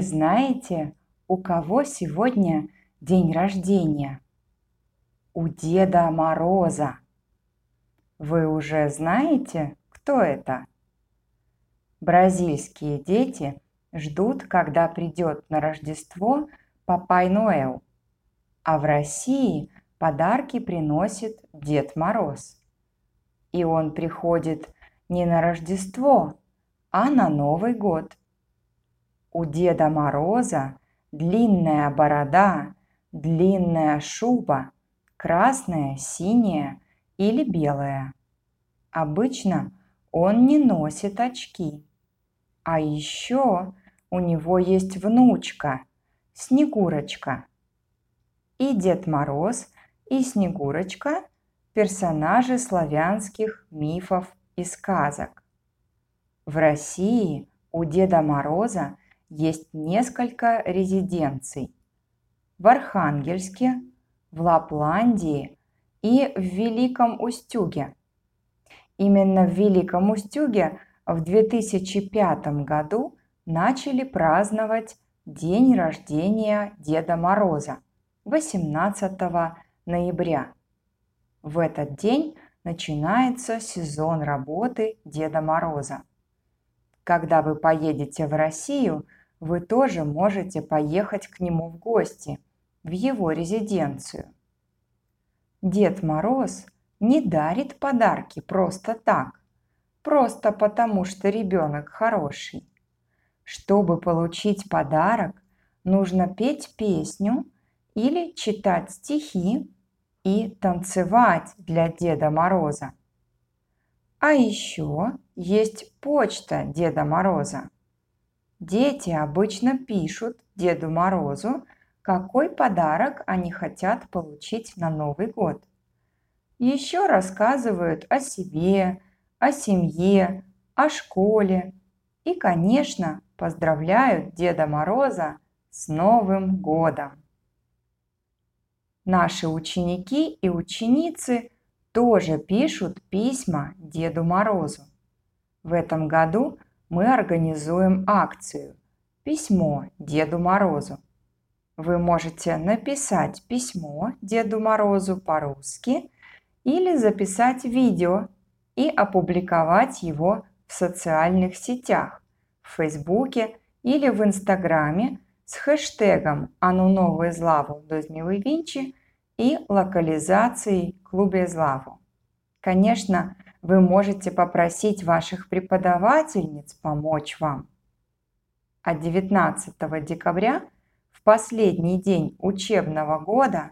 знаете, у кого сегодня день рождения? У Деда Мороза. Вы уже знаете, кто это? Бразильские дети ждут, когда придет на Рождество Папай Ноэл, а в России подарки приносит Дед Мороз. И он приходит не на Рождество, а на Новый год. У Деда Мороза длинная борода, длинная шуба, красная, синяя или белая. Обычно он не носит очки. А еще у него есть внучка, Снегурочка. И Дед Мороз, и Снегурочка – персонажи славянских мифов и сказок. В России у Деда Мороза есть несколько резиденций. В Архангельске, в Лапландии и в Великом Устюге. Именно в Великом Устюге в 2005 году начали праздновать день рождения Деда Мороза 18 ноября. В этот день начинается сезон работы Деда Мороза. Когда вы поедете в Россию, вы тоже можете поехать к нему в гости, в его резиденцию. Дед Мороз не дарит подарки просто так, просто потому что ребенок хороший. Чтобы получить подарок, нужно петь песню или читать стихи и танцевать для Деда Мороза. А еще есть почта Деда Мороза. Дети обычно пишут Деду Морозу, какой подарок они хотят получить на Новый год. Еще рассказывают о себе, о семье, о школе и, конечно, поздравляют Деда Мороза с Новым годом. Наши ученики и ученицы тоже пишут письма Деду Морозу. В этом году мы организуем акцию «Письмо Деду Морозу». Вы можете написать письмо Деду Морозу по-русски или записать видео и опубликовать его в социальных сетях, в Фейсбуке или в Инстаграме с хэштегом «Ану нову злаву до зміли Вінчі» и локализацией клубе Злаву. Конечно, вы можете попросить ваших преподавательниц помочь вам. А 19 декабря, в последний день учебного года,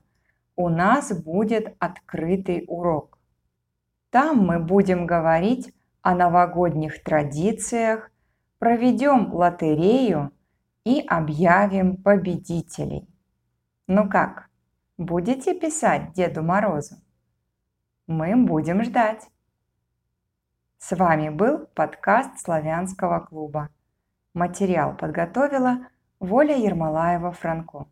у нас будет открытый урок. Там мы будем говорить о новогодних традициях, проведем лотерею и объявим победителей. Ну как, будете писать Деду Морозу? Мы будем ждать. С вами был подкаст Славянского клуба. Материал подготовила Воля Ермолаева-Франко.